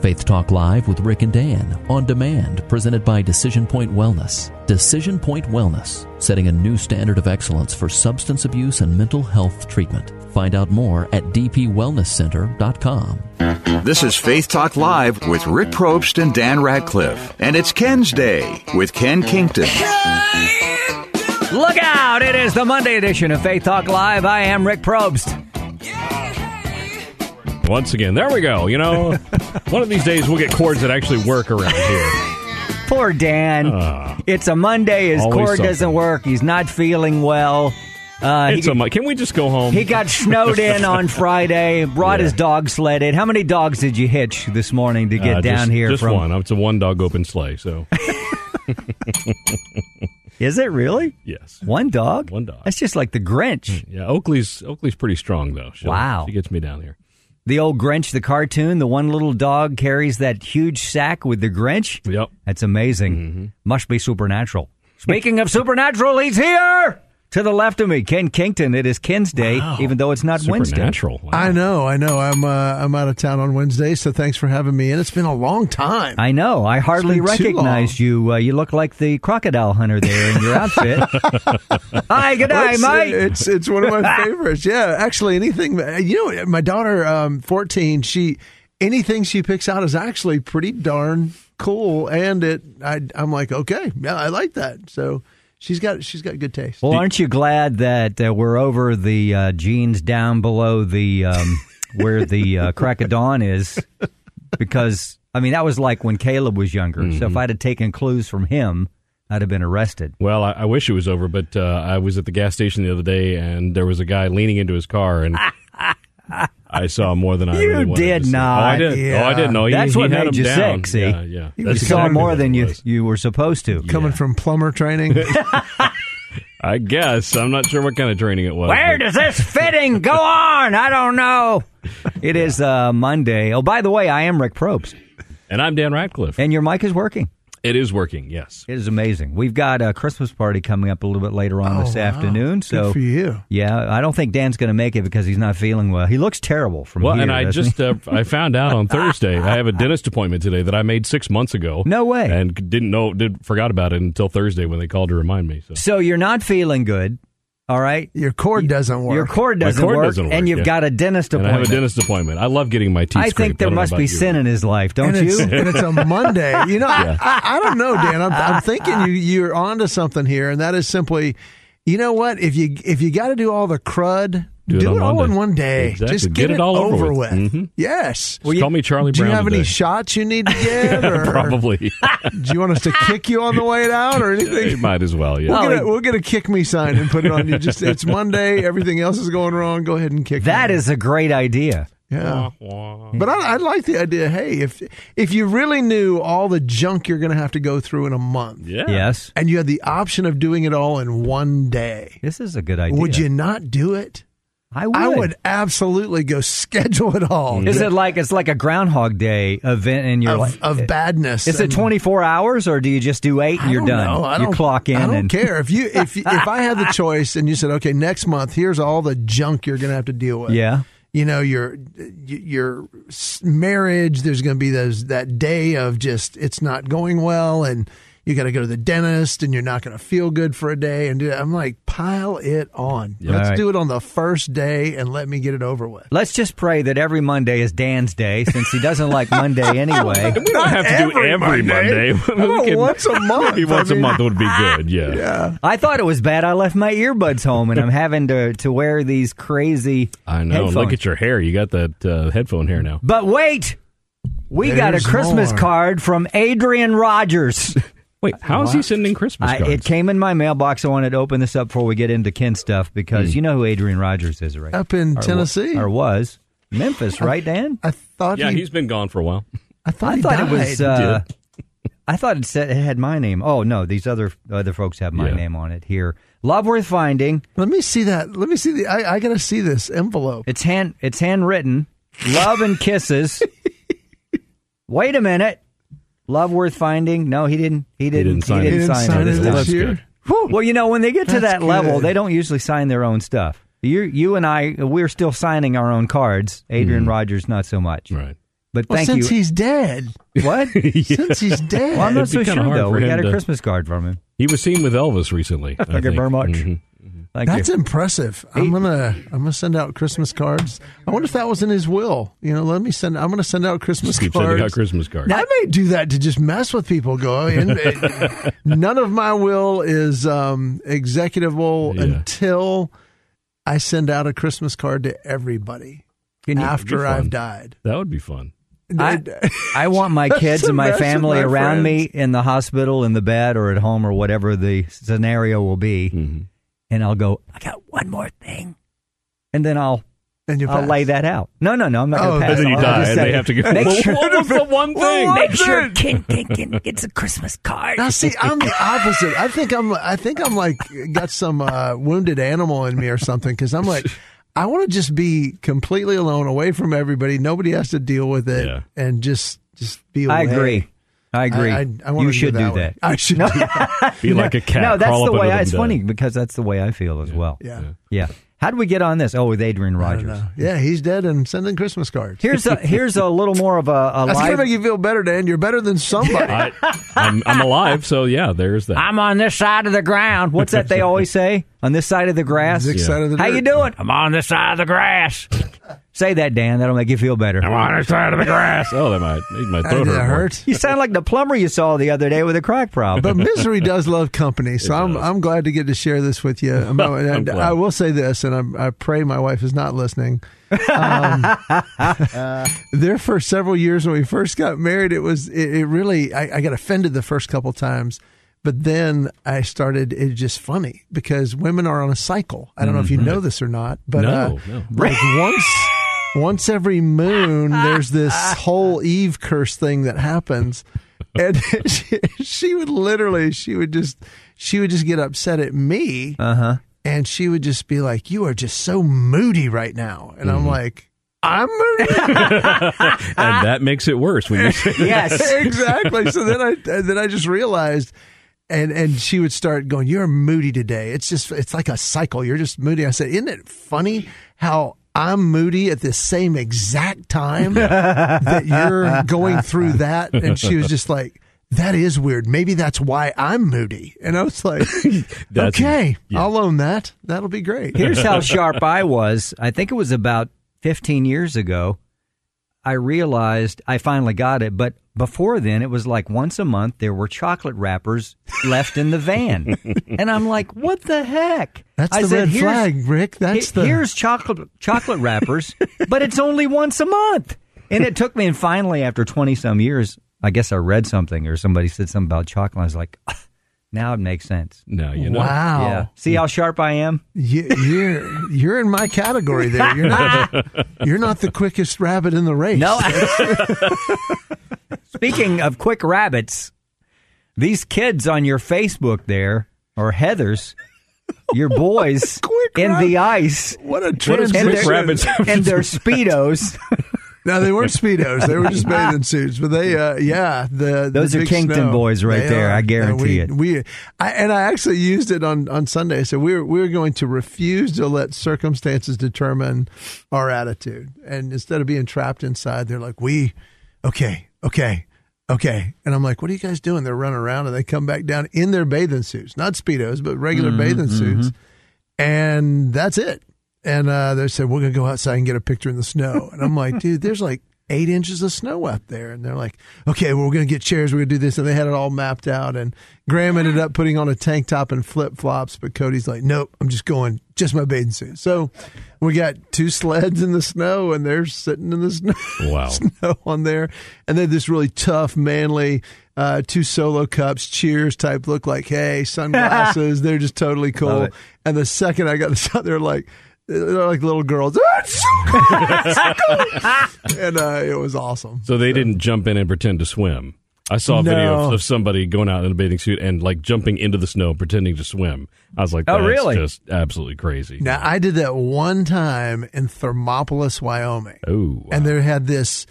Faith Talk Live with Rick and Dan on demand, presented by Decision Point Wellness. Decision Point Wellness, setting a new standard of excellence for substance abuse and mental health treatment. Find out more at dpwellnesscenter.com. This is Faith Talk Live with Rick Probst and Dan Radcliffe. And it's Ken's Day with Ken Kington. Look out! It is the Monday edition of Faith Talk Live. I am Rick Probst. Once again, there we go. You know, one of these days we'll get chords that actually work around here. Poor Dan. Ah. it's a Monday. His cord something. doesn't work. He's not feeling well. Uh, It's he, a Can we just go home? he got snowed in on Friday. Brought Yeah. his dog sled sledded. How many dogs did you hitch this morning to get Uh, down just, here Just from? one. It's a one dog open sleigh. So Is it really yes, one dog? One dog. That's just like the Grinch. yeah. Oakley's Oakley's pretty strong though. She'll- Wow. she gets me down here. The old Grinch, the cartoon. The one little dog carries that huge sack with the Grinch. Yep. That's amazing. Mm-hmm. Must be supernatural. Speaking of supernatural, he's here to the left of me, Ken Kington. It is Ken's Day, Wow. even though it's not Wednesday. Supernatural. Wow. I know, I know. I'm uh, I'm out of town on Wednesday, so thanks for having me. And it's been a long time. I know. I hardly been too recognized you. Uh, you look like the crocodile hunter there in your outfit. Hi, good day, it's, mate. it's it's one of my favorites. Yeah, actually, anything. You know, my daughter, um, fourteen. She anything she picks out is actually pretty darn cool, and it. I, I'm like, okay, yeah, I like that. So she's got she's got good taste. Well, aren't you glad that uh, we're over the uh, jeans down below the um, where the uh, crack of dawn is? Because I mean, that was like when Caleb was younger. So Mm-hmm. if I'd have taken clues from him, I'd have been arrested. Well, I, I wish it was over, but uh, I was at the gas station the other day, and there was a guy leaning into his car, and I saw more than I You really did to see. not. Oh, I did. Yeah. Oh, I did. No, he, That's he what had made him you down. sick. See, Yeah, yeah. you That's saw more than you was. you were supposed to. Coming from plumber training. I guess I'm not sure what kind of training it was. Where but- does this fitting go on? I don't know. It is uh, Monday. Oh, by the way, I am Rick Probst, And I'm Dan Radcliffe. and your mic is working. It is working. Yes. It is amazing. We've got a Christmas party coming up a little bit later on this Oh, wow. afternoon. So Good for you. Yeah, I don't think Dan's going to make it because he's not feeling well. He looks terrible from Well, here. Well, and I just uh, I found out on Thursday I have a dentist appointment today that I made six months ago. No way. And didn't know did forgot about it until Thursday when they called to remind me. So so you're not feeling good. All right. Your cord doesn't work. Your cord doesn't, cord work, doesn't work, and you've yeah. got a dentist and I appointment. have a dentist appointment. I love getting my teeth. I think scraped. there don't must be you. sin in his life, don't and you? It's, and it's a Monday. You know, I, I, I don't know, Dan. I'm, I'm thinking you you're onto something here, and that is simply, you know what? If you if you got to do all the crud, Do do, it on it all Monday. in one day. Exactly. Just Get get, it all over with. with. Mhm. Yes. Just call me Charlie do you Brown have any shots you need to get, or Probably. do you want us to kick you on the way out, or anything? you might as well. Yeah. We'll, Well, get a, we'll get a kick me sign and put it on you. Just it's Monday. Everything else is going wrong. Go ahead and kick. that me. is a great idea. yeah. But I, I like the idea. Hey, if if you really knew all the junk you're going to have to go through in a month, yeah. Yes, and you had the option of doing it all in one day, this is a good idea. would you not do it? I would. I would absolutely go schedule it all. Is it like it's like a Groundhog Day event, and you're of, like, of badness? Is it 24 hours, or do you just do eight and you're done? you clock in I don't and care if you if if I had the choice and you said, okay, next month here's all the junk you're going to have to deal with. Yeah. you know your your marriage. There's going to be those that day of just it's not going well, and you got to go to the dentist, and you're not going to feel good for a day. And I'm like, pile it on. Yeah. Let's All right. do it on the first day, and let me get it over with. Let's just pray that every Monday is Dan's day, since he doesn't like Monday anyway. We don't have to do Every every Monday. Monday. How can- once a month? Maybe I once mean- a month would be good. Yeah. Yeah. I thought it was bad. I left my earbuds home, and I'm having to to wear these crazy. I know. headphones. Look at your hair. You got that uh, headphone hair now. But wait, we got a Christmas more. card from Adrian Rogers. Wait, how is he sending Christmas I, it came in my mailbox. I wanted to open this up before we get into Ken stuff Hmm. because you know who Adrian Rogers is, right? Up in Or wa- Tennessee. or was. Memphis, right, Dan? I thought Yeah, he, he's been gone for a while. I thought, I he thought it was. Uh, I thought it said it had my name. Oh no, these other other folks have my Yeah. name on it here. Love worth finding. Let me see that. Let me see the. I, I gotta see this envelope. It's hand. It's handwritten. Love and kisses. Wait a minute. Love worth finding. No, he didn't. He didn't. didn't sign he didn't He didn't sign, sign it. it this this. That's year. good. Well, you know, when they get to That's that level, good. they don't usually sign their own stuff. You, you and I, we're still signing our own cards. Adrian hmm. Rogers, not so much. Right. But Well, thank since you. Since he's dead. what? Since he's dead. Well, I'm not It'd be so kinda sure hard though. We him got a to- Christmas card from him. He was seen with Elvis recently. I Thank you think. very much. Mm-hmm. Thank That's you. impressive. I'm gonna I'm gonna send out Christmas cards. I wonder if that was in his will. You know, let me send. I'm gonna send out Christmas Keep cards. sending out Christmas cards. I may do that to just mess with people. Go, and, uh, none of my will is um, executable Yeah. until I send out a Christmas card to everybody Can you- after. I've died. That would be fun. I, I want my kids and my family my around me in the hospital, in the bed, or at home, or whatever the scenario will be. Mm-hmm. And I'll go, I got one more thing. And then I'll and you I'll lay that out. No, no, no, I'm not Oh, going to pass. And then you I'll die, just and say, they have to go. Make Well, sure, what was the one thing? make sure King King gets a Christmas card. Now, see, I'm the opposite. I think I'm. I think I'm like got some uh, wounded animal in me or something. Because I'm like, I want to just be completely alone, away from everybody. Nobody has to deal with it, Yeah. and just just be. Away. I agree. I agree. I, I, I wanna you should do that. way. that. I should. do that. Be like a cat. No, that's crawl the up way. I, them it's funny because that's the way I feel as well. Yeah. Yeah. How do we get on this? Oh, with Adrian Rogers. Yeah, he's dead and sending Christmas cards. Here's a here's a little more of a, a That's gonna live. make you feel better, Dan. You're better than somebody. I, I'm, I'm alive, so yeah, there's that. I'm on this side of the ground. What's that they always say? On this side of the grass. This side of the How dirt. you doing? I'm on this side of the grass. Say that, Dan. That'll make you feel better. I'm on the side of the grass. Oh, that might make my throat hurt. hurt. You sound like the plumber you saw the other day with a crack problem. But misery does love company, so I'm does. I'm glad to get to share this with you. I'm- and. I will say this, and I'm, I pray my wife is not listening. Um, there for several years when we first got married, it was it, it really I, I got offended the first couple times, but then I started. It's just funny because women are on a cycle. I don't know if you know this or not, but No, uh, no. like once once every moon there's this whole eve curse thing that happens. And she, she would literally she would just she would just get upset at me. Uh huh. and she would just be like you are just so moody right now. And i'm like i'm moody? And that makes it worse when you say Yes. exactly. So then i then i just realized and and she would start going you're moody today. It's just it's like a cycle. You're just moody. I said isn't it funny how I'm moody at the same exact time that you're going through that. And she was just like, that is weird. Maybe that's why I'm moody. And I was like, okay, yeah. I'll own that. That'll be great. Here's how sharp I was. I think it was about 15 years ago. I realized I finally got it, but before then it was like once a month there were chocolate wrappers left in the van. and I'm like, what the heck? That's I the said, red flag, Rick. That's he- the. Here's chocolate chocolate wrappers, but it's only once a month. And it took me and finally after 20 some years, I guess I read something or somebody said something about chocolate. I was like, "Ah, now it makes sense. No, you know. wow. Yeah. See how sharp I am? You, you're you're in my category there. You're not you're not the quickest rabbit in the race. No. Speaking of quick rabbits, these kids on your Facebook there, or Heather's, your boys Quick in the ice, What a What does transition. quick rabbits and their do? speedos. No, they weren't speedos. They were just bathing suits. But they, uh, yeah, the Those the are Kington snow. boys right They there. are. I guarantee we, it. We, I, and I actually used it on on Sunday. So we were we were going to refuse to let circumstances determine our attitude, and instead of being trapped inside, they're like, "We, okay, okay." Okay. And I'm like, what are you guys doing? They're running around and they come back down in their bathing suits, not Speedos, but regular Mm-hmm, bathing suits. And that's it. And uh, they said, we're going to go outside and get a picture in the snow. And I'm like, dude, there's like eight inches of snow out there. And they're like, okay, well, we're going to get chairs. We're going to do this. And they had it all mapped out. And Graham ended up putting on a tank top and flip flops. But Cody's like, nope, I'm just going, just my bathing suit. So we got two sleds in the snow and they're sitting in the snow, Wow. snow on there. And they had this really tough, manly, uh, two solo cups, cheers type look like, hey, sunglasses. they're just totally cool. And the second I got this out, they're like, They're like little girls. "Ah, it's so cool, it's so cool." and uh, it was awesome. So they didn't jump in and pretend to swim. I saw a video No. of, of somebody going out in a bathing suit and like jumping into the snow pretending to swim. I was like, Oh, that's really? just absolutely crazy. Now I did that one time in Thermopolis, Wyoming. oh, and there had this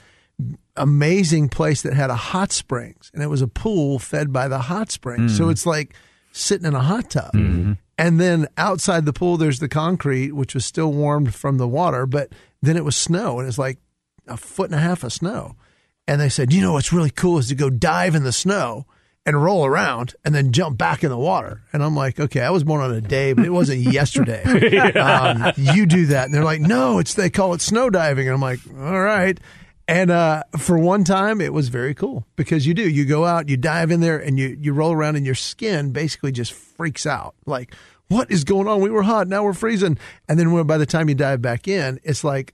amazing place that had a hot springs and it was a pool fed by the hot springs so it's like sitting in a hot tub and then outside the pool there's the concrete which was still warmed from the water but then it was snow and it's like a foot and a half of snow and they said you know what's really cool is to go dive in the snow and roll around and then jump back in the water. And I'm like, okay, I was born on a day, but it wasn't yesterday. um, you do that. And they're like, no, it's, they call it snow diving. And I'm like, all right. And uh, for one time, it was very cool because you do. You go out, you dive in there, and you, you roll around, and your skin basically just freaks out. Like, what is going on? We were hot, now we're freezing. And then when, by the time you dive back in, it's like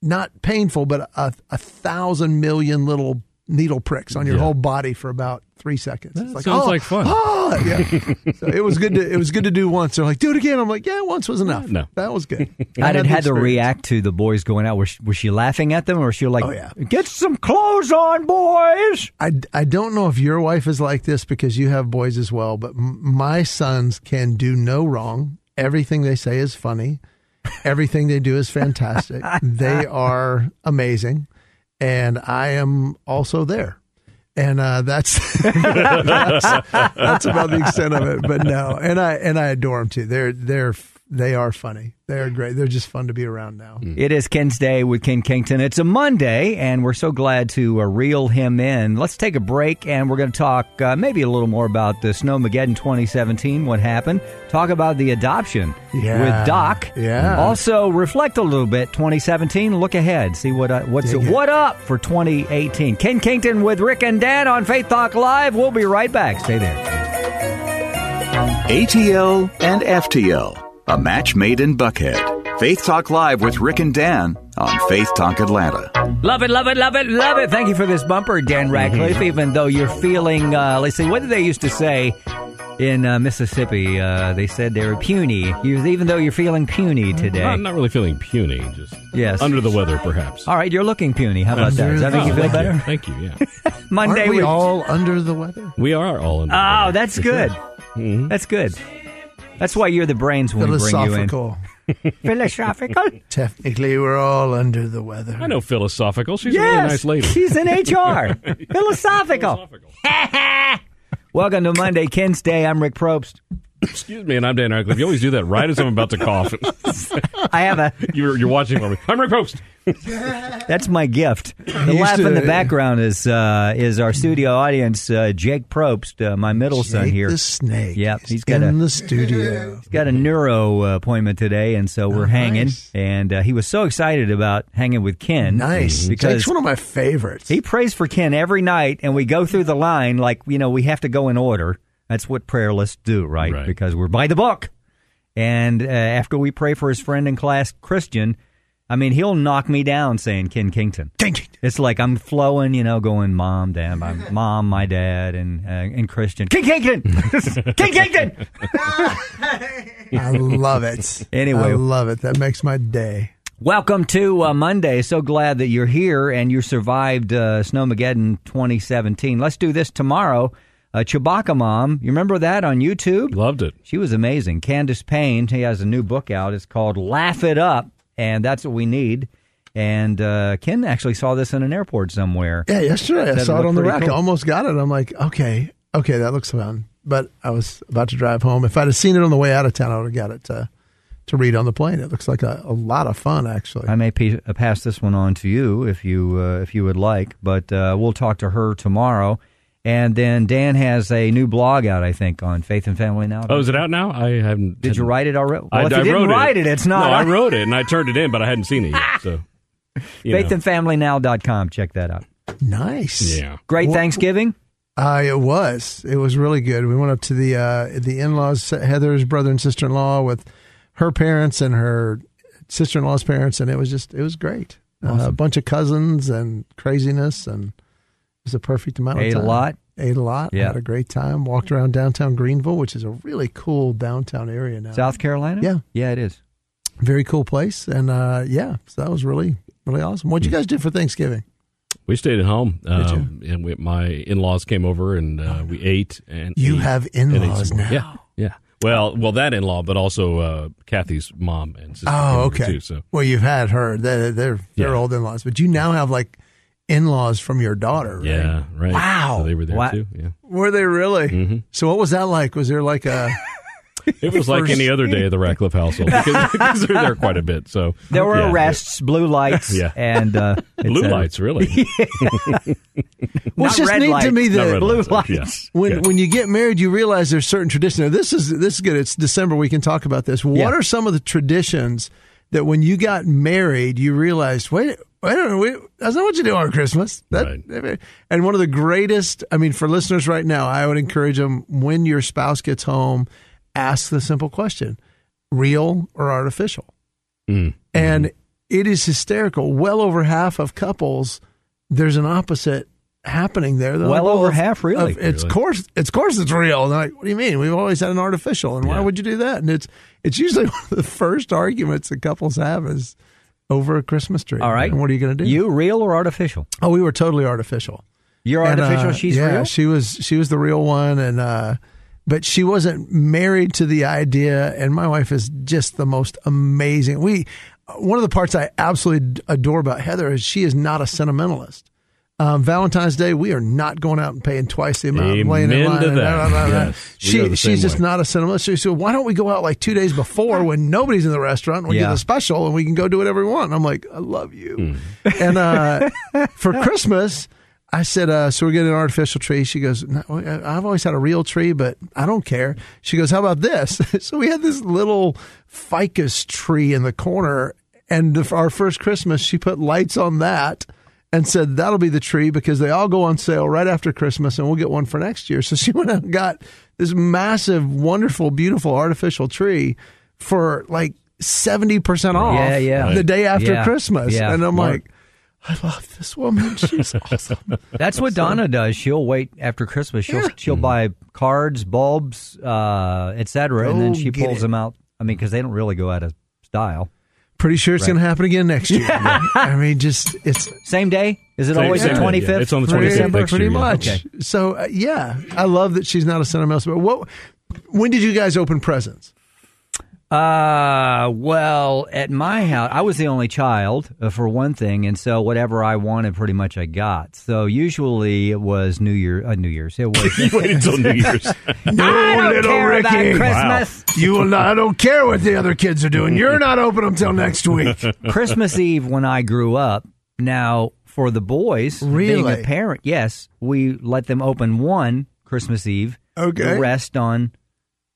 not painful, but a, a thousand million little needle pricks on your Yeah. whole body for about three seconds. It's like, sounds oh, like fun. ah, yeah. so it was good to it was good to do once. They're like, do it again. I'm like, yeah, once was enough. No. that was good. How did the Heather experience. react to the boys going out? Was she, was she laughing at them, or was she like, Oh, yeah. "Get some clothes on, boys"? I, I don't know if your wife is like this because you have boys as well, but my sons can do no wrong. Everything they say is funny. Everything they do is fantastic. they are amazing, and I am also there. And uh, that's, that's that's about the extent of it. But no, and I and I adore them too. They're they're they are funny. They are great. They're just fun to be around now. It is Ken's Day with Ken Kington. It's a Monday, and we're so glad to uh, reel him in. Let's take a break, and we're going to talk uh, maybe a little more about the Snowmageddon 2017, what happened. Talk about the adoption Yeah. with Doc. Yeah. Also, reflect a little bit 2017. Look ahead. See what uh, what's Dig it. what up for 2018. Ken Kington with Rick and Dan on Faith Talk Live. We'll be right back. Stay there. ATL and FTL, a match made in Buckhead. Faith Talk Live with Rick and Dan on Faith Talk Atlanta. Love it, love it, love it, love it. Thank you for this bumper, Dan Radcliffe. Even though you're feeling, uh, let's see, what did they used to say in uh, Mississippi? Uh, they said they were puny. You, even though you're feeling puny today. I'm not really feeling puny, just Yes. under the weather, perhaps. All right, you're looking puny. How about that? Does that make you Oh, feel thank better? Thank you. Yeah, Monday Aren't we with- all under the weather? we are all under. the Oh, that's good. sure. Mhm. That's good. That's why you're the brains when we bring you in. Philosophical. Philosophical. Technically, we're all under the weather. I know philosophical. She's a really nice lady. she's in HR. Philosophical. Welcome to Monday, Ken's Day. I'm Rick Probst. Excuse me, and I'm Dan Radcliffe. You always do that right as I'm about to cough. I have a you're, you're watching for me. I'm Rick Post. That's my gift. The used laugh in the background is uh, is our studio audience. Uh, Jake Probst, uh, my middle son Jake here. the snake. Yep, is he's got in a- the studio. He's got a neuro uh, appointment today, and so we're Oh, hanging. nice. And uh, he was so excited about hanging with Ken. Nice. because Jake's one of my favorites. he prays for Ken every night, and we go through the line like you know we have to go in order. That's what prayer lists do, right? Right. Because we're by the book. And uh, after we pray for his friend in class, Christian, I mean, he'll knock me down saying Ken Kington. It's like I'm flowing, you know, going mom, dad, my mom, my dad, and uh, and Christian. King Kington, King Kington. I love it. Anyway. I love it. That makes my day. Welcome to uh, Monday. So glad that you're here and you survived uh, Snowmageddon 2017. Let's do this tomorrow. Uh, Chewbacca Mom, you remember that on YouTube? Loved it. She was amazing. Candace Payne, he has a new book out. It's called Laugh It Up, and that's what we need. And uh, Ken actually saw this in an airport somewhere. Yeah, yesterday I That saw it looked on the pretty rack. cool. I almost got it. I'm like, okay, okay, that looks fun. But I was about to drive home. If I'd have seen it on the way out of town, I would have got it to, to read on the plane. It looks like a, a lot of fun, actually. I may p- uh, pass this one on to you if you uh, if you would like, but uh, we'll talk to her tomorrow. And then Dan has a new blog out, I think, on Faith and Family Now. Oh, is it out now? I haven't. Did you write it already? Well, I, if you I didn't wrote write it, it's not. No, I wrote it and I turned it in, but I hadn't seen it yet. So, you know. faithandfamilynow.com. Check that out. nice. Yeah. Great Well- Thanksgiving. Uh, it was. It was really good. We went up to the uh, the in laws, Heather's brother and sister in law, with her parents and her sister in law's parents, and it was just it was great. Uh, a bunch of cousins and craziness, and it was a perfect amount Ate a of time. lot? Ate a lot. Yeah. Had a great time. Walked around downtown Greenville, which is a really cool downtown area now. South Carolina? Yeah. Yeah, it is. very cool place, and uh, yeah, so that was really really awesome. What'd you guys do for Thanksgiving? We stayed at home, you? um, and we, my in-laws came over, and uh, we ate. And You ate- have in-laws now. Yeah, yeah. Well, well, that in-law, but also uh, Kathy's mom and sister. Oh, okay. Too, so Well, you've had her; they're they're, they're Yeah. old in-laws, but you now have like in-laws from your daughter. Right? yeah, right. Wow. So they were there Wow. too. Yeah. Were they really? Mm-hmm. So what was that like? Was there like a It was like any other day of the Ratcliffe household because, because they're there quite a bit. So There were yeah, arrests, blue lights, Yeah. and uh, Blue cetera. lights, really. What's just red neat to me Not that blue lights, lights. yeah. when Yeah. when you get married, you realize there's certain traditions. Now, this is this is good. It's December. We can talk about this. What Yeah. are some of the traditions that when you got married, you realized, wait, wait a minute, that's not what you do on Christmas. That, And one of the greatest, I mean, for listeners right now, I would encourage them when your spouse gets home, ask the simple question: real or artificial? Mm. And it is hysterical. Well over half of couples, there's an opposite happening there. They're Well like, over if- half, really? if It's Really? course. It's course it's real. And like, what do you mean? We've always had an artificial, and why would you do that? And it's it's usually one of the first arguments that couples have is over a Christmas tree. All right. And what are you going to do? You real or artificial? oh, we were totally artificial. You're And, artificial. uh, she's yeah, real. She was she was the real one, and uh, but she wasn't married to the idea. And my wife is just the most amazing. We one of the parts I absolutely adore about Heather is she is not a sentimentalist. Um, Valentine's Day, we are not going out and paying twice the amount. and laying in Amen line to and that. blah, blah, blah, blah. Yes, she are the she's just way. not a sentimentalist. She said, "Why don't we go out like two days before when nobody's in the restaurant? and We Yeah. get a special and we can go do whatever we want." And I'm like, "I love you." Hmm. And uh, for Christmas, I said, uh, "So we're getting an artificial tree." She goes, no, "I've always had a real tree, but I don't care." She goes, "How about this?" so we had this little ficus tree in the corner, and our first Christmas, she put lights on that. And said that'll be the tree because they all go on sale right after Christmas, and we'll get one for next year. So she went out and got this massive, wonderful, beautiful artificial tree for like seventy percent off. Yeah, yeah. The day after Yeah, Christmas, yeah. and I'm Smart. like, I love this woman. She's awesome. That's what Donna does. She'll wait after Christmas. She'll she'll buy cards, bulbs, uh, etc., and then she pulls it. them out. I mean, because they don't really go out of style. Pretty sure it's going to happen again next year. I mean, just it's Same day? Is it Same- always same the twenty fifth? twenty yeah. It's on the pretty, 25th next pretty year, yeah. much. Okay. So uh, yeah, I love that she's not a sentimentalist. But what? When did you guys open presents? Uh, well, at my house, I was the only child uh, for one thing, and so whatever I wanted, pretty much I got. So usually it was New Year, uh, New Year's. It was. Wait until New Year's. No, I don't care about Christmas. You will not. I don't care what the other kids are doing. You're not open until next week. Christmas Eve when I grew up. Now, for the boys, being a parent, yes, we let them open one Christmas Eve. Okay. The rest on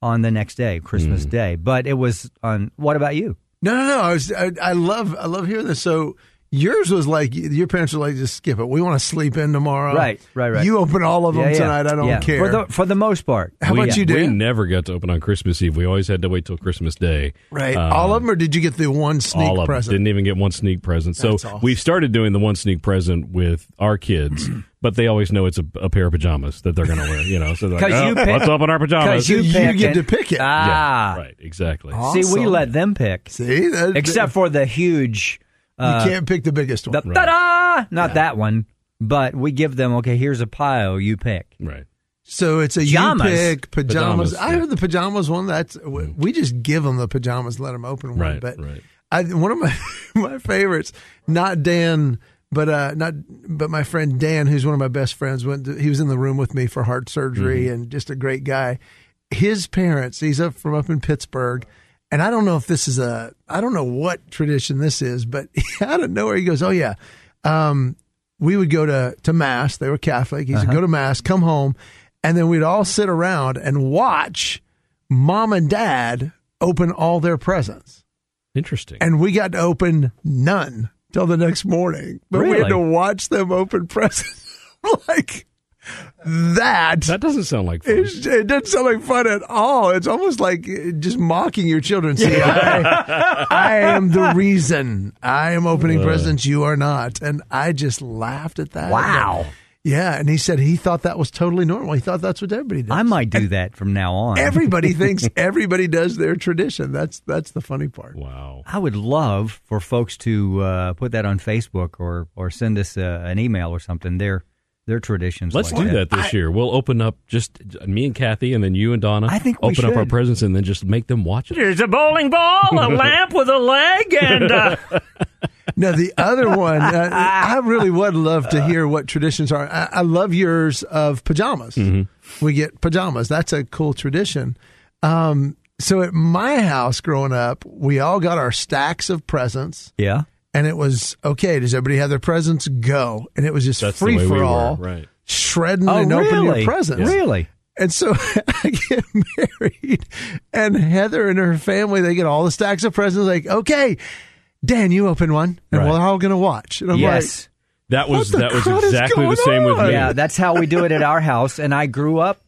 on the next day, Christmas mm. Day. But it was on. What about you? No, no, no. I was. I, I love. I love hearing this. So yours was like your parents were like, just skip it. We want to sleep in tomorrow. Right, right, right. You open all of them Yeah, yeah. tonight. I don't Yeah. care. for the for the most part. How we, about you, We Dan? never got to open on Christmas Eve. We always had to wait till Christmas Day. right. Um, all of them, or did you get the one sneak all of present? them. Didn't even get one sneak present. So awesome. we started doing the one sneak present with our kids, but they always know it's a, a pair of pajamas that they're going to wear. You know, so they're like, 'Cause oh, you pick- let's open our pajamas. You, You get to pick it. Ah, yeah, right, exactly. See, we let them pick, See, that, except for the huge. You Uh, can't pick the biggest one. the ta-da! Not that one, but we give them. Okay, here's a pile. You pick. Right. So it's a Pajamas. you pick pajamas. Pajamas, I yeah. heard the pajamas one. That's we just give them the pajamas, let them open one. Right, but right. I, one of my my favorites, not Dan, but uh, not but my friend Dan, who's one of my best friends. Went to, he was in the room with me for heart surgery Mm-hmm. and just a great guy. His parents, he's up from up in Pittsburgh. And I don't know if this is a, I don't know what tradition this is, but out of nowhere he goes, "Oh yeah, um, we would go to to mass. They were Catholic. He said, Uh-huh. go to mass, come home, and then we'd all sit around and watch mom and dad open all their presents, Interesting. and we got to open none till the next morning. But we had to watch them open presents like that. that doesn't sound like fun. It's- it doesn't sound like fun at all. It's almost like uh, just mocking your children. See, I, I am the reason I am opening presents. You are not, and I just laughed at that. Wow. Yeah, and he said he thought that was totally normal. He thought that's what everybody does. I might do that from now on. Everybody thinks everybody does their tradition. That's that's the funny part. Wow. I would love for folks to uh, put that on Facebook or or send us uh, an email or something. Their their traditions. Let's like do that this year. We'll open up just me and Kathy, and then you and Donna. I think we open up our presents and then just make them watch it. There's a bowling ball, a lamp with a leg, and uh, No, the other one, uh, I really would love to hear what traditions are. I, I love yours of pajamas. We get pajamas. That's a cool tradition. Um, so at my house growing up, we all got our stacks of presents. yeah. And it was okay. Does everybody have their presents? Go, and it was just That's free way for we were, all, right. shredding Oh, and really? open your presents. Really? And so I get married, and Heather and her family they get all the stacks of presents. Like, okay, Dan, you open one, and Right. we're all going to watch. And I'm yes. That was that was exactly the going same with me. Yeah, that's how we do it at our house, and I grew up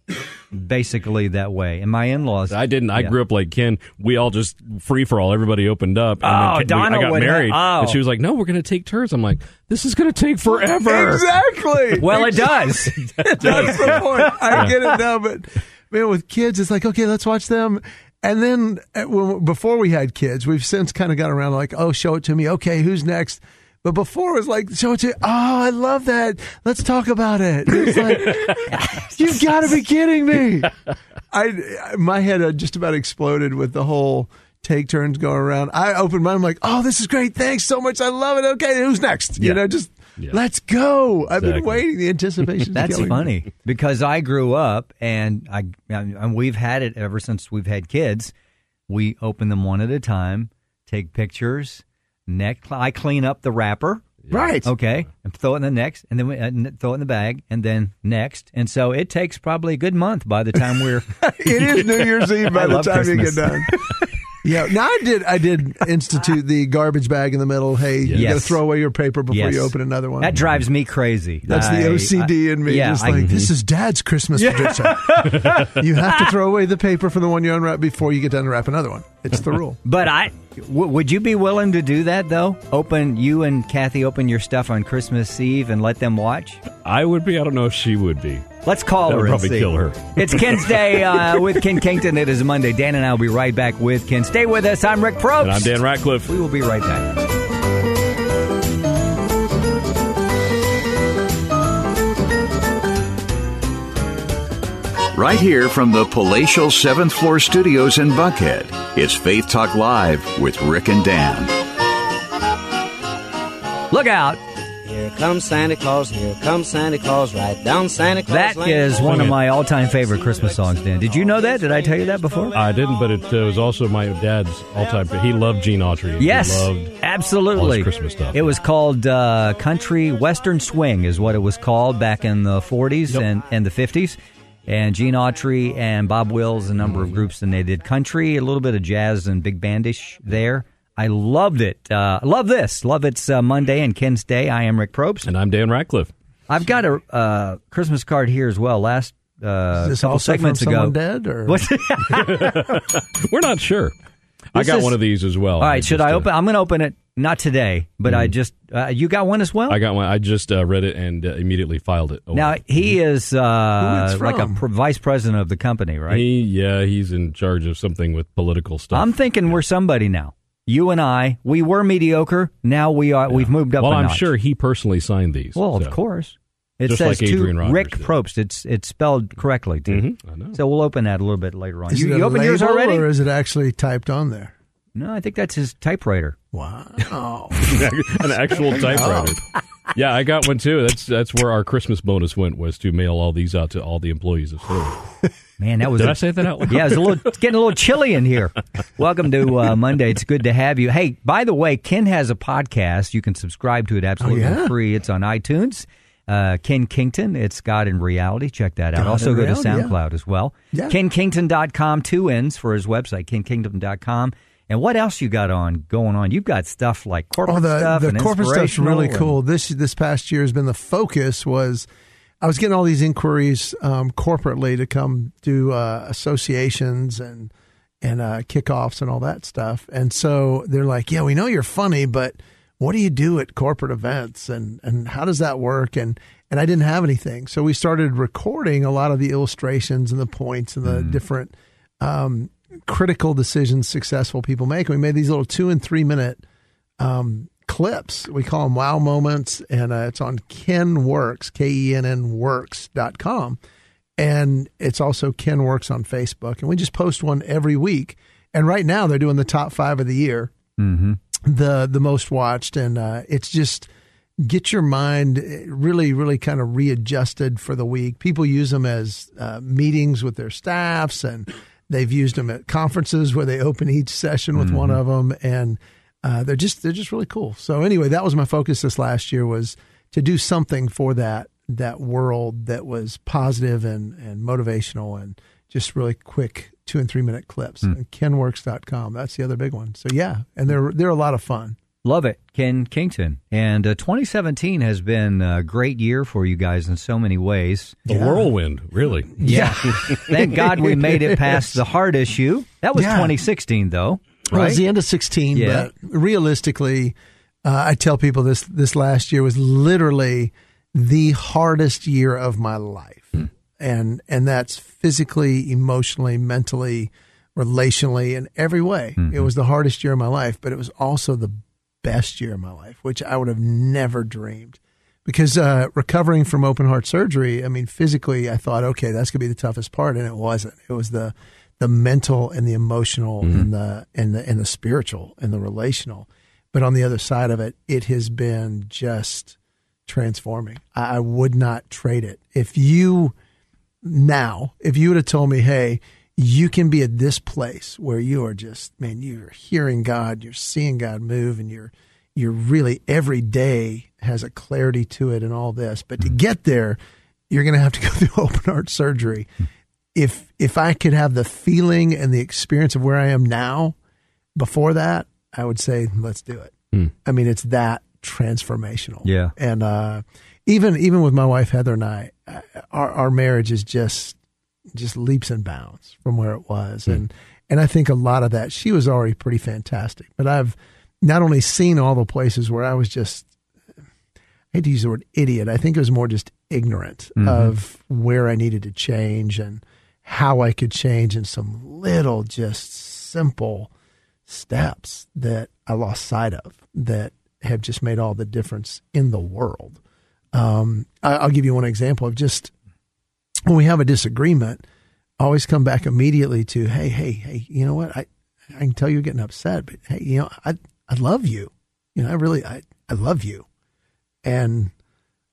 basically that way. And my in-laws, I didn't. I Yeah. grew up like Ken. We all just free for all. Everybody opened up. And Oh, then Ken- Donna I got would have- married, oh. and she was like, "No, we're going to take turns." I'm like, "This is going to take forever." exactly. Well, it does. That's the point. I get it now, but man, with kids, it's like okay, let's watch them. And then uh, before we had kids, we've since kind of got around like, oh, show it to me. Okay, who's next? But before it was like, show it to. Oh, I love that. Let's talk about it. It's like, you've got to be kidding me. I my head had just about exploded with the whole take turns going around. I opened mine. I'm like, oh, this is great. Thanks so much. I love it. Okay, who's next? You Yeah. know, just Yeah. let's go. I've been waiting. The anticipation. That's funny because I grew up and I and we've had it ever since we've had kids. We open them one at a time, take pictures. Next, I clean up the wrapper. Right. Okay, and throw it in the next, and then we, uh, throw it in the bag, and then next, and so it takes probably a good month by the time we're. it is New Year's Eve by I the time you get done. Yeah, now I did. I did institute the garbage bag in the middle. Hey, you got to throw away your paper before Yes. you open another one. That drives me crazy. That's I- the OCD I- in me. Yeah, just I- like this is Dad's Christmas tradition. you have to throw away the paper from the one you unwrap before you get to unwrap another one. It's the rule. But I w- would you be willing to do that though? Open you and Kathy open your stuff on Christmas Eve and let them watch. I would be. I don't know if she would be. Let's call That her. would and probably see. kill her. It's Ken's Day uh, with Ken Kington. It is Monday. Dan and I will be right back with Ken. Stay with us. I'm Rick Probst. And I'm Dan Ratcliffe. We will be right back. Right here from the palatial seventh floor studios in Buckhead, it's Faith Talk Live with Rick and Dan. Look out! Here comes Santa Claus, here comes Santa Claus, right down Santa Claus That Lane. is one of my all-time favorite Christmas songs. Dan, did you know that? Did I tell you that before? I didn't, but it uh, was also my dad's all-time. He loved Gene Autry. Yes, he loved absolutely. all his Christmas stuff. It was called uh, Country Western Swing, is what it was called back in the 40s Yep. and, and the 50s. And Gene Autry and Bob Wills, a number of groups, and they did country, a little bit of jazz and big bandish there. I loved it. Uh, love this. Love it's uh, Monday and Ken's Day. I am Rick Probst. and I'm Dan Ratcliffe. I've got a uh, Christmas card here as well. Last uh, Is this couple also segments from ago. someone dead or What? We're not sure. I This got is- one of these as well. All right, should just, I uh, open? I'm going to open it. Not today, but I just uh, you got one as well. I got one. I just uh, read it and uh, immediately filed it. away. Now he is uh, it's like a from? pr- vice president of the company, right? He, yeah, he's in charge of something with political stuff. I'm thinking we're somebody now. You and I, we were mediocre. Now we are. We've moved up. well, i I'm sure he personally signed these. Well, so. of course. It Just says like to Rick did. Probst. It's it's spelled correctly too. Mhm, I know. So we'll open that a little bit later on. Is you you open yours already? or is it actually typed on there? No, I think that's his typewriter. Wow. an actual typewriter. Yeah, I got one too. That's that's where our Christmas bonus went was to mail all these out to all the employees of Sterling. Man, that was Did a- I say that out loud? yeah, it's a little it's getting a little chilly in here. Welcome to uh, Monday. It's good to have you. Hey, by the way, Ken has a podcast. You can subscribe to it absolutely Oh, yeah? free. It's on iTunes. Uh, Ken Kington, it's God in Reality. Check that out. God also in go to Reality, yeah. SoundCloud as well. Yeah. KenKington.com, two ends for his website, KenKington.com. And what else you got on going on? You've got stuff like corporate Oh, the stuff the and corporate stuff's really and- cool. This this past year has been the focus was. I was getting all these inquiries um, corporately to come do uh, associations and and uh, kickoffs and all that stuff, and so they're like, "Yeah, we know you're funny, but what do you do at corporate events and and how does that work and and I didn't have anything. So we started recording a lot of the illustrations and the points and the different um, critical decisions successful people make. We made these little two and three minute um, clips. We call them wow moments, and uh, it's on Ken Works, K E N N Works.com. And it's also Ken Works on Facebook. And we just post one every week. And right now they're doing the top five of the year, Mm-hmm. the the most watched. And uh, it's just get your mind really, really kind of readjusted for the week. People use them as uh, meetings with their staffs, and they've used them at conferences where they open each session with one of them, and uh, they're just they're just really cool. So anyway, that was my focus this last year was to do something for that that world that was positive and and motivational and just really quick two and three minute clips. And KenWorks.com. That's the other big one. So yeah, and they're they're a lot of fun. Love it, Ken Kington. And uh, 2017 has been a great year for you guys in so many ways. The whirlwind, really. Yeah. Thank God we made it past the heart issue. That was Yeah. 2016, though. Well, it was the end of 16, Yeah. but realistically, uh, I tell people this this last year was literally the hardest year of my life. And and that's physically, emotionally, mentally, relationally, in every way. It was the hardest year of my life, but it was also the best year of my life, which I would have never dreamed. Because uh, recovering from open heart surgery, I mean, physically, I thought, okay, that's gonna be the toughest part, and it wasn't. It was the the mental and the emotional and the and the and the spiritual and the relational. But on the other side of it, it has been just transforming. I, I would not trade it. If you now, if you would have told me, hey, you can be at this place where you are just, man, you're hearing God, you're seeing God move, and you're you're really every day has a clarity to it and all this. But to get there, you're going to have to go through open heart surgery. If if I could have the feeling and the experience of where I am now, before that, I would say let's do it. I mean, it's that transformational. Yeah. and uh, even even with my wife Heather and I, uh, our our marriage is just just leaps and bounds from where it was, and and I think a lot of that she was already pretty fantastic, but I've not only seen all the places where I was just I hate to use the word idiot. I think it was more just ignorant of where I needed to change and how I could change in some little, just simple steps that I lost sight of that have just made all the difference in the world. Um, I, I'll give you one example of just when we have a disagreement, always come back immediately to, hey, hey, hey, you know what? I, I can tell you're getting upset, but hey, you know, I, I love you. You know, I really, I, I love you. And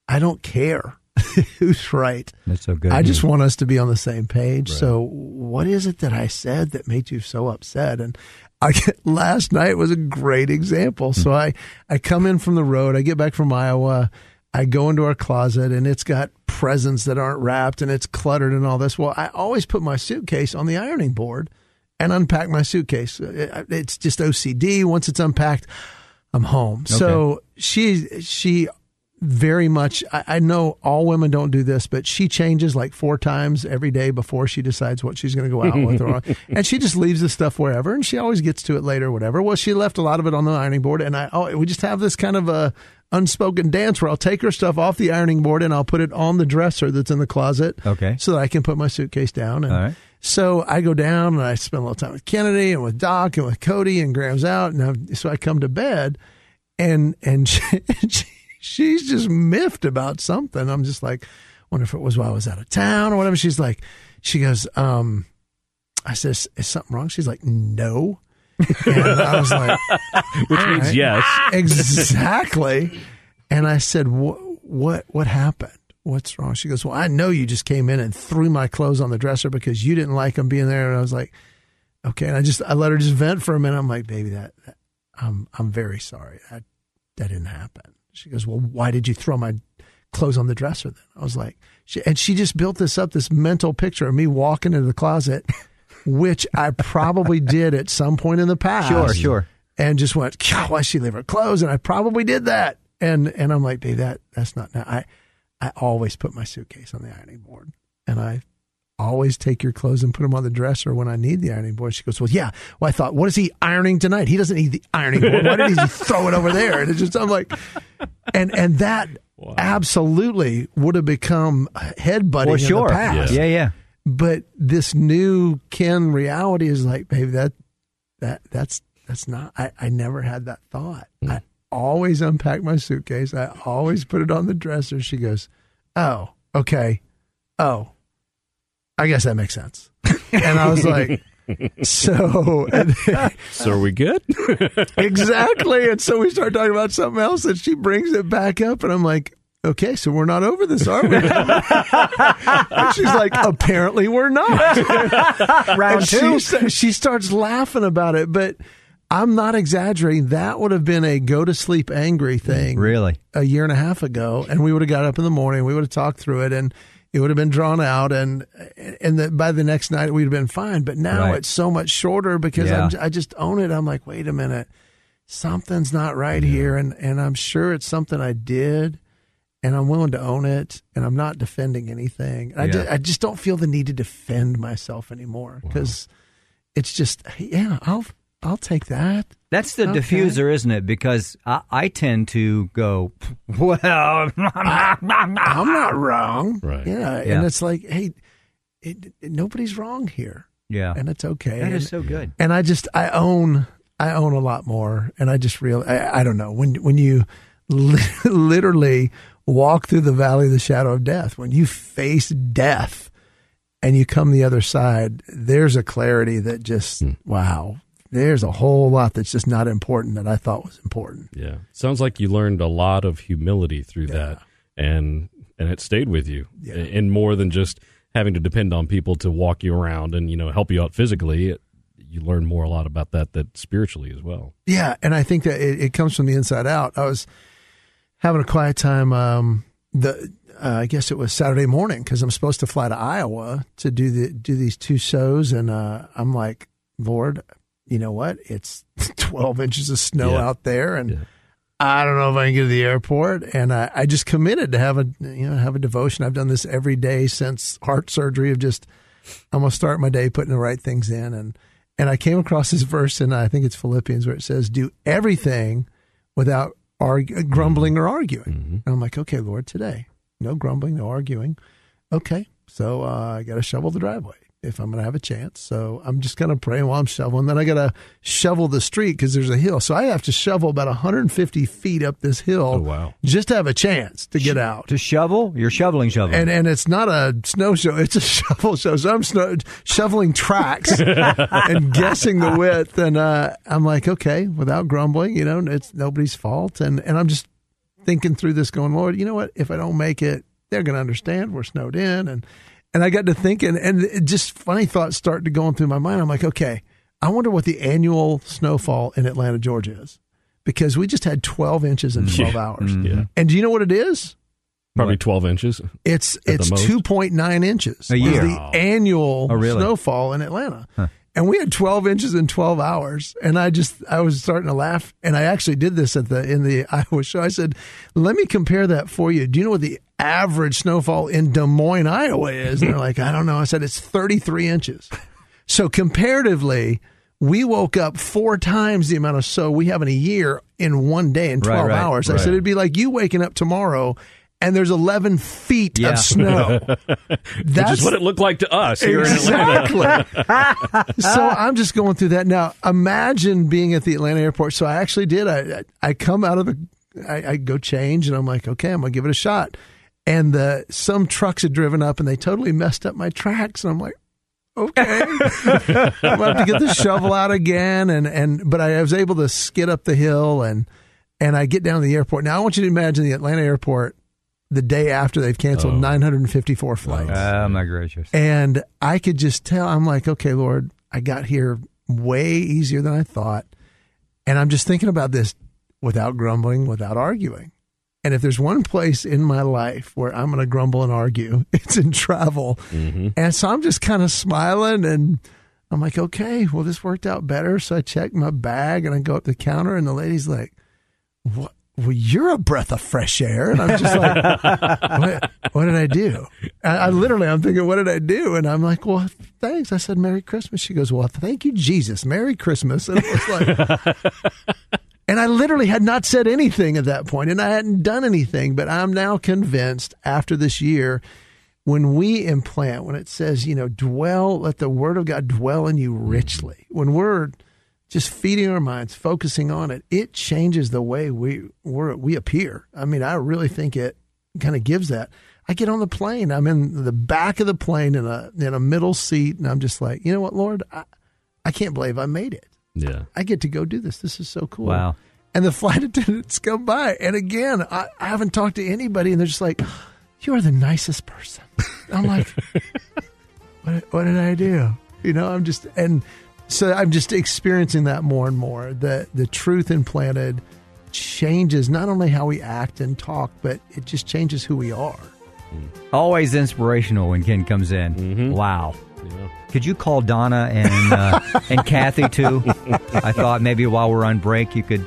I don't care who's right. That's so good. I just want us to be on the same page. So, what is it that I said that made you so upset? And I get, last night was a great example. So hmm. I I come in from the road. I get back from Iowa. I go into our closet and it's got presents that aren't wrapped and it's cluttered and all this. Well, I always put my suitcase on the ironing board and unpack my suitcase. Uh, uh, it's just OCD. Once it's unpacked, I'm home. So she she very much I, I know all women don't do this, but she changes like four times every day before she decides what she's going to go out with or and she just leaves the stuff wherever and she always gets to it later whatever. Well, she left a lot of it on the ironing board and I oh we just have this kind of a unspoken dance where I'll take her stuff off the ironing board and I'll put it on the dresser that's in the closet. Okay. So that I can put my suitcase down and All right. so I go down and I spend a little time with Kennedy and with Doc and with Cody and Graham's out. And I, so I come to bed and, and she, she, she's just miffed about something. I'm just like, wonder if it was while I was out of town or whatever. She's like, she goes, um, I said, is, is something wrong? She's like, no. And I was like, Which means right. yes. exactly. And I said, what, what, what happened? What's wrong? She goes, well, I know you just came in and threw my clothes on the dresser because you didn't like them being there. And I was like, okay. And I just, I let her just vent for a minute. I'm like, baby, that, that I'm, I'm very sorry. That, that didn't happen. She goes, well, why did you throw my clothes on the dresser then? I was like, she, and she just built this up, this mental picture of me walking into the closet, which I probably did at some point in the past Sure, sure. and just went, God, why she leave her clothes? And I probably did that. And and I'm like, babe, that that's not. Now. I I always put my suitcase on the ironing board, and I always always take your clothes and put them on the dresser when I need the ironing board. She goes, well, yeah. Well, I thought, what is he ironing tonight? He doesn't need the ironing board. Why did he just throw it over there? And it's just, I'm like, and and that absolutely would have become headbutting For in sure. the past. Yeah, yeah. But this new Ken reality is like, baby, that that that's that's not. I, I never had that thought. Hmm. I always unpack my suitcase. I always put it on the dresser. She goes, "Oh, okay. Oh, I guess that makes sense." And I was like, "So." So are we good? exactly. And so we start talking about something else, and she brings it back up, and I'm like, okay, so we're not over this, are we? and she's like, apparently we're not. Round two. She, she starts laughing about it, but I'm not exaggerating. That would have been a go to sleep angry thing Really? a year and a half ago, and we would have got up in the morning, we would have talked through it, and it would have been drawn out, and and the, by the next night we'd have been fine. But now Right. it's so much shorter because Yeah. I just own it. I'm like, wait a minute, something's not right here, and and I'm sure it's something I did, and I'm willing to own it, and I'm not defending anything. And I, Yeah. just, I just don't feel the need to defend myself anymore because it's just, yeah, I'll I'll take that. That's the Okay. diffuser, isn't it? Because I, I tend to go, well, I'm not wrong. Right. Yeah. Yeah. And it's like, hey, it, it- nobody's wrong here. yeah. And it's okay. That and, is so good. and I just, I own, I own a lot more. And I just real, I, I don't know. When, when you literally walk through the valley of the shadow of death, when you face death and you come the other side, there's a clarity that just, hmm. wow, there's a whole lot that's just not important that I thought was important. Yeah. Sounds like you learned a lot of humility through that and and it stayed with you. Yeah. And more than just having to depend on people to walk you around and you know help you out physically, it, you learn more a lot about that that spiritually as well. Yeah, and I think that it, it comes from the inside out. I was having a quiet time. Um, the uh, I guess it was Saturday morning because I'm supposed to fly to Iowa to do the do these two shows, and uh, I'm like, Lord, you know what? It's 12 inches of snow Yeah. out there, and Yeah. I don't know if I can get to the airport. And I, I just committed to have a you know have a devotion. I've done this every day since heart surgery. Of just I'm gonna start my day putting the right things in, and and I came across this verse, and I think it's Philippians where it says, "Do everything without argu- grumbling or arguing." And I'm like, okay, Lord, today, no grumbling, no arguing. Okay, so uh, I got to shovel the driveway if I'm going to have a chance. So I'm just going to pray while I'm shoveling. Then I got to shovel the street because there's a hill. So I have to shovel about 150 feet up this hill. Oh, wow. Just to have a chance to get out. To shovel, you're shoveling, shoveling. And and it's not a snow show; it's a shovel show. So I'm snow, shoveling tracks and guessing the width. And uh, I'm like, okay, without grumbling, you know, it's nobody's fault. And and I'm just thinking through this, going, Lord, you know what? If I don't make it, they're going to understand we're snowed in. And and I got to thinking, and it just funny thoughts started going through my mind. I'm like, okay, I wonder what the annual snowfall in Atlanta, Georgia is, because we just had 12 inches in 12 hours. Mm-hmm. Yeah. And do you know what it is? Probably 12 inches. It's it's two point nine inches A is year. the oh. annual Oh, really? snowfall in Atlanta, and we had twelve inches in twelve hours. And I just I was starting to laugh, and I actually did this at the in the Iowa show. I said, "Let me compare that for you. Do you know what the average snowfall in Des Moines, Iowa is?" And they're like, "I don't know." I said, "It's thirty three inches." So comparatively. We woke up four times the amount of snow we have in a year in one day in Right, 12 right, hours. I right. said it'd be like you waking up tomorrow and there's 11 feet Yeah. of snow. Which is what it looked like to us here in Atlanta. exactly. so I'm just going through that now. Imagine being at the Atlanta airport. So I actually did. I I I come out of the, I, I go change, and I'm like, okay, I'm gonna give it a shot. And the some trucks had driven up, and they totally messed up my tracks, and I'm like. Okay, I'm about to get the shovel out again, and and but I was able to skid up the hill, and and I get down to the airport. Now I want you to imagine the Atlanta airport the day after they've canceled Oh. 954 flights. oh, my gracious. And I could just tell, I'm like, okay, Lord, I got here way easier than I thought. And I'm just thinking about this without grumbling, without arguing. And if there's one place in my life where I'm going to grumble and argue, it's in travel. Mm-hmm. And so I'm just kind of smiling and I'm like, okay, well, this worked out better. So I check my bag and I go up to the counter and the lady's like, what? Well, you're a breath of fresh air. And I'm just like, what, what did I do? I, I literally, I'm thinking, what did I do? And I'm like, well, thanks. I said, Merry Christmas. She goes, well, thank you, Jesus. Merry Christmas. And I was like, and I literally had not said anything at that point and I hadn't done anything, but I'm now convinced after this year, when we implant, when it says, you know, dwell, let the word of God dwell in you richly, when we're, just feeding our minds, focusing on it, it changes the way we we we appear. I mean, I really mm-hmm. think it kind of gives that. I get on the plane. I'm in the back of the plane in a in a middle seat, and I'm just like, you know what, Lord, I, I can't believe I made it. Yeah, I get to go do this. This is so cool. Wow. And the flight attendants come by, and again, I, I haven't talked to anybody, and they're just like, "You are the nicest person." I'm like, "What? What did I do?" You know, I'm just and so I'm just experiencing that more and more. The the truth implanted changes not only how we act and talk, but it just changes who we are. Always inspirational when Kenn comes in. Mm-hmm. Wow. Could you call Donna and uh, and Kathy too? I thought maybe while we're on break, you could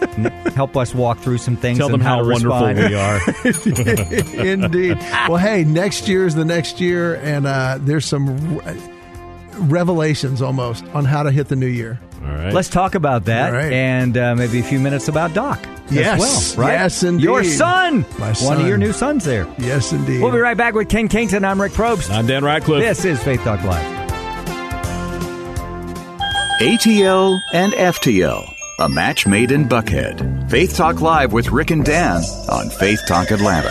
n- help us walk through some things. Tell them and how wonderful we are. Indeed. Well, hey, next year is the next year, and uh, there's some re- revelations almost on how to hit the new year. All right. Let's talk about that All right. and uh, maybe a few minutes about Doc. as Yes. well, right? Yes, indeed. Your son, My son. one of your new sons there. Yes, indeed. We'll be right back with Kenn Kington. I'm Rick Probst. I'm Dan Ratcliffe. This is Faith Talk Live. ATL and FTL, a match made in Buckhead. Faith Talk Live with Rick and Dan on Faith Talk Atlanta.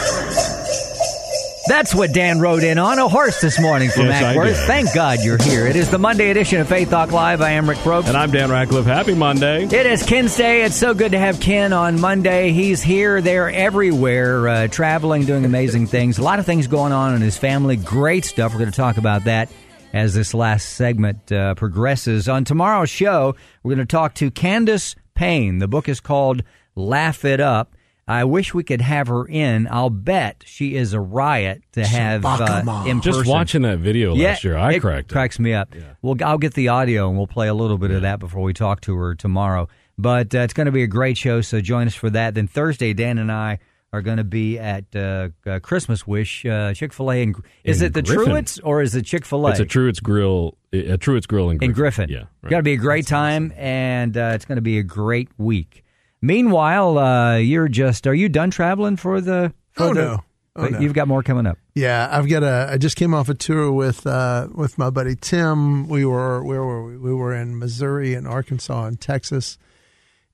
That's what Dan wrote in on a horse this morning from Yes, Acworth. Thank God you're here. It is the Monday edition of Faith Talk Live. I am Rick Probst. And I'm Dan Ratcliffe. Happy Monday. It is Kenn's Day. It's so good to have Kenn on Monday. He's here, there, everywhere, uh, traveling, doing amazing things. A lot of things going on in his family. Great stuff. We're going to talk about that as this last segment uh, progresses. On tomorrow's show, we're going to talk to Candace Payne. The book is called Laugh It Up. I wish we could have her in. I'll bet she is a riot to have uh, Chewbacca Mom. in Just person. watching that video last year, I it cracked up. cracks me up. Well, I'll get the audio and we'll play a little bit of that before we talk to her tomorrow. But uh, it's going to be a great show, so join us for that. Then Thursday, Dan and I are going to be at uh, uh, Christmas Wish uh, Chick Fil A. And is In it the Griffin. Truett's or is it Chick Fil A? It's a Truett's Grill. A Truett's Grill in Griffin. in Griffin. Yeah. right. Got to be a great time, and uh, it's going to be a great week. Meanwhile, uh, you're just are you done traveling for the? For Oh, the, no. Oh, but no. You've got more coming up. Yeah, I've got a. I just came off a tour with uh, with my buddy Tim. We were where were we? We were in Missouri and Arkansas and Texas,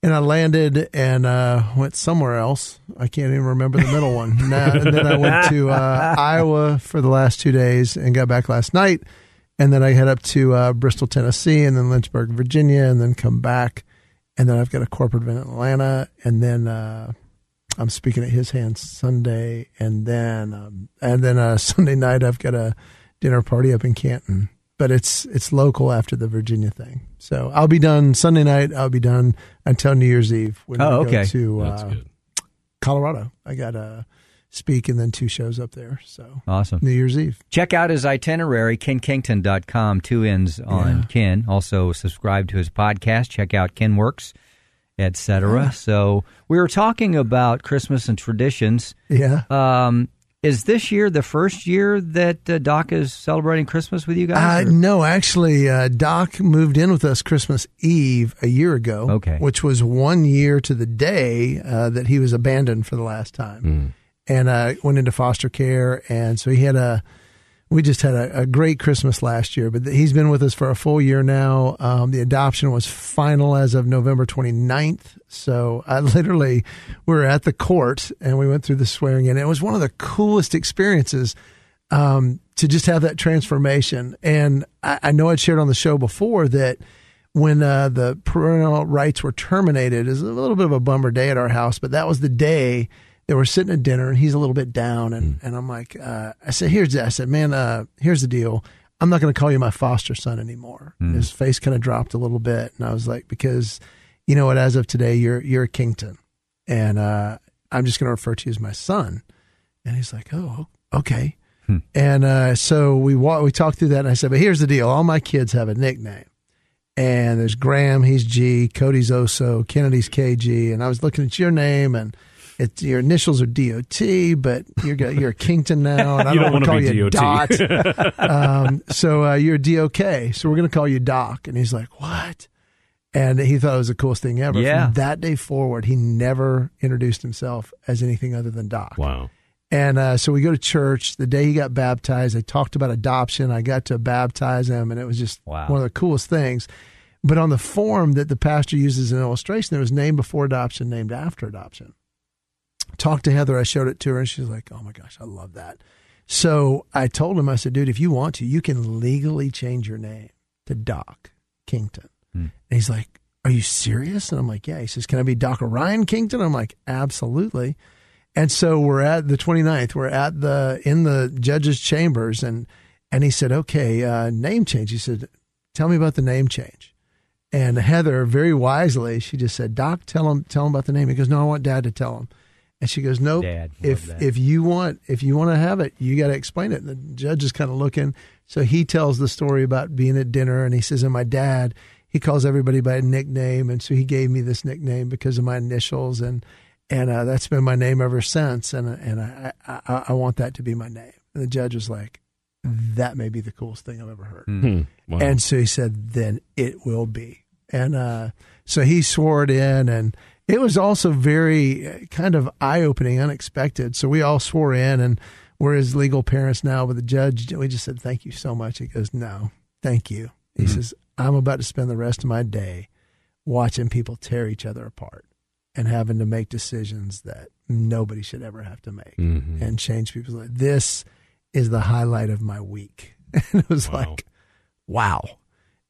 and I landed and uh, went somewhere else. I can't even remember the middle one. Now, and then I went to uh, Iowa for the last two days and got back last night, and then I head up to uh, Bristol, Tennessee, and then Lynchburg, Virginia, and then come back, and then I've got a corporate event in Atlanta, and then. Uh, I'm speaking at his hands Sunday, and then um, and then uh, Sunday night I've got a dinner party up in Canton. But it's it's local after the Virginia thing, so I'll be done Sunday night. I'll be done until New Year's Eve when Oh, we go to uh. Colorado. I got to speak and then two shows up there. So Awesome. New Year's Eve. Check out his itinerary, kennkington.com, two ends on Yeah. Kenn. Also, subscribe to his podcast. Check out Ken Works, etc. So, we were talking about Christmas and traditions. Yeah. Um, is this year the first year that uh, Doc is celebrating Christmas with you guys? Uh, no, actually, uh, Doc moved in with us Christmas Eve a year ago. Okay. Which was one year to the day uh, that he was abandoned for the last time. And uh, went into foster care. And so he had a, we just had a, a great Christmas last year, but he's been with us for a full year now. Um, the adoption was final as of November 29th. So I literally, we were at the court and we went through the swearing in. It was one of the coolest experiences um, to just have that transformation. And I, I know I'd shared on the show before that when uh, the parental rights were terminated, it was a little bit of a bummer day at our house, but that was the day that we're sitting at dinner and he's a little bit down. And, and I'm like, uh, I said, here's the, I said, man, uh, here's the deal. I'm not going to call you my foster son anymore. His face kind of dropped a little bit. And I was like, because you know what, as of today, you're, you're a Kington and, uh, I'm just going to refer to you as my son. And he's like, oh, okay. And uh, so we wa- we talked through that, and I said, "But here's the deal: all my kids have a nickname, and there's Graham, he's G, Cody's Oso, Kennedy's KG, and I was looking at your name and. It's, your initials are DOT, but you're you're a Kington now, and I don't, want to call you DOT. Dot. um, so uh, you're DOK, so we're going to call you Doc. And he's like, "What?" And he thought it was the coolest thing ever. Yeah. From that day forward, he never introduced himself as anything other than Doc. Wow. And uh, so we go to church. The day he got baptized, they talked about adoption. I got to baptize him, and it was just Wow. one of the coolest things. But on the form that the pastor uses as an illustration, there was name before adoption, named after adoption. Talked to Heather. I showed it to her, and she's like, "Oh my gosh, I love that." So I told him, I said, "Dude, if you want to, you can legally change your name to Doc Kington." And he's like, Are you serious? And I'm like, Yeah. He says, Can I be Doc Orion Kington? I'm like, Absolutely. And so we're at the 29th. We're at the in the judge's chambers, and and he said, "Okay, uh, name change." He said, "Tell me about the name change." And Heather, very wisely, she just said, "Doc, tell him tell him about the name." He goes, "No, I want Dad to tell him." And she goes, "Nope. Dad, if that. if you want if you want to have it, you got to explain it." And the judge is kind of looking, so he tells the story about being at dinner, and he says, "And my dad." He calls everybody by a nickname, and so he gave me this nickname because of my initials, and and uh, that's been my name ever since. And and I, I I want that to be my name. And the judge was like, "That may be the coolest thing I've ever heard." Hmm. Wow. And so he said, "Then it will be." And uh, so he swore it in, and it was also very uh, kind of eye opening, unexpected. So we all swore in, and we're his legal parents now. But the judge, we just said, "Thank you so much." He goes, "No, thank you." He says, "I'm about to spend the rest of my day watching people tear each other apart." and having to make decisions that nobody should ever have to make Mhm. and change people's lives. This is the highlight of my week. And it was Wow. like, wow.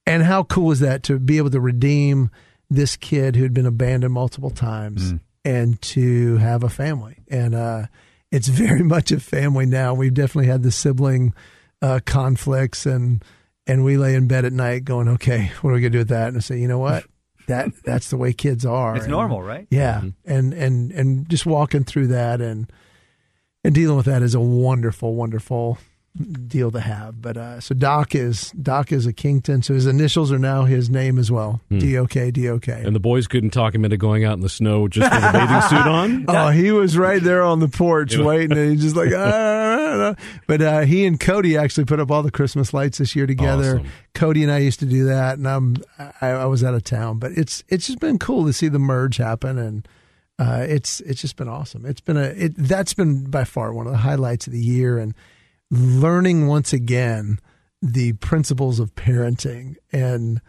And how cool is that to be able to redeem this kid who'd been abandoned multiple times and to have a family? And uh, it's very much a family now. We've definitely had the sibling uh, conflicts and and we lay in bed at night going, okay, what are we gonna do with that? And I say, you know what? That that's the way kids are. It's And- normal, right? yeah, and and and just walking through that and and dealing with that is a wonderful, wonderful deal to have. But uh, so Doc is Doc is a Kington, so his initials are now his name as well. D O K D O K. and the boys couldn't talk him into going out in the snow just with a bathing suit on. Oh, he was right there on the porch waiting, and he's just like, ah. but uh, he and Cody actually put up all the Christmas lights this year together. Awesome. Cody and I used to do that, and I'm I, I was out of town, but it's it's just been cool to see the merge happen, and uh, it's it's just been awesome. It's been a it that's been by far one of the highlights of the year, and learning once again the principles of parenting and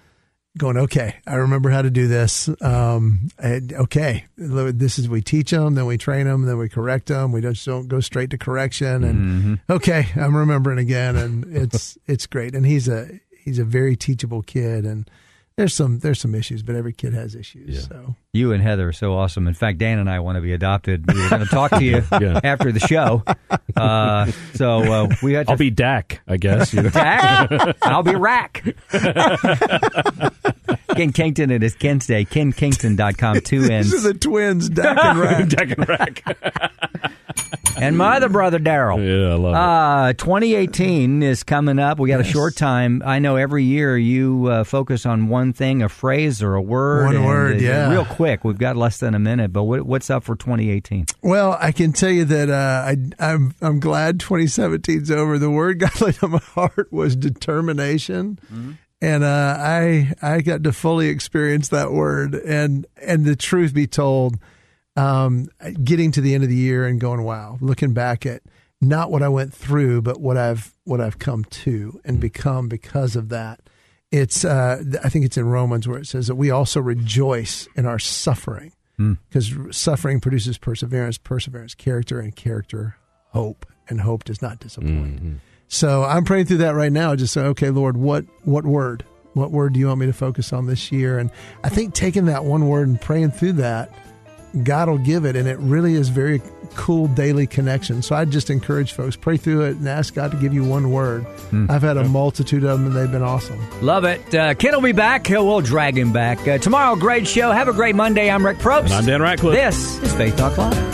going okay i remember how to do this. Um and okay this is we teach them then we train them then we correct them we just don't go straight to correction and okay i'm remembering again. And it's it's great. And he's a he's a very teachable kid and there's some there's some issues but every kid has issues Yeah. so You and Heather are so awesome. In fact, Dan and I want to be adopted. We were going to talk to you Yeah. after the show. Uh, so uh, we had to. I'll be Dak, I guess. You know. Dak. I'll be Rack. Kenn Kington at his Kenn's Day. KennKington.com. Two these N's. are the twins Dak and Rack. Dak and Rack. And my other brother, Daryl. Yeah, I love Uh, 2018 is coming up. We got a short time. I know every year you uh, focus on one thing, a phrase or a word. One and, word, uh, yeah. Real quick. We've got less than a minute, but what, what's up for 2018? Well, I can tell you that uh, I, I'm I'm glad 2017's over. The word God laid on my heart was determination, and uh, I I got to fully experience that word. And and the truth be told, um, getting to the end of the year and going, wow, looking back at not what I went through, but what I've what I've come to and become because of that. It's uh, I think it's in Romans where it says that we also rejoice in our suffering because suffering produces perseverance, perseverance, character, and character, hope, and hope does not disappoint. So I'm praying through that right now. Just say, okay, Lord, what what word, what word do you want me to focus on this year? And I think taking that one word and praying through that, God will give it, and it really is very cool daily connection. So I just encourage folks pray through it and ask God to give you one word. I've had a multitude of them, and they've been awesome. Love it. Uh, Kenn will be back. We'll drag him back. Uh, tomorrow, great show. Have a great Monday. I'm Rick Probst. And I'm Dan Ratcliffe. This is Faith Talk Live.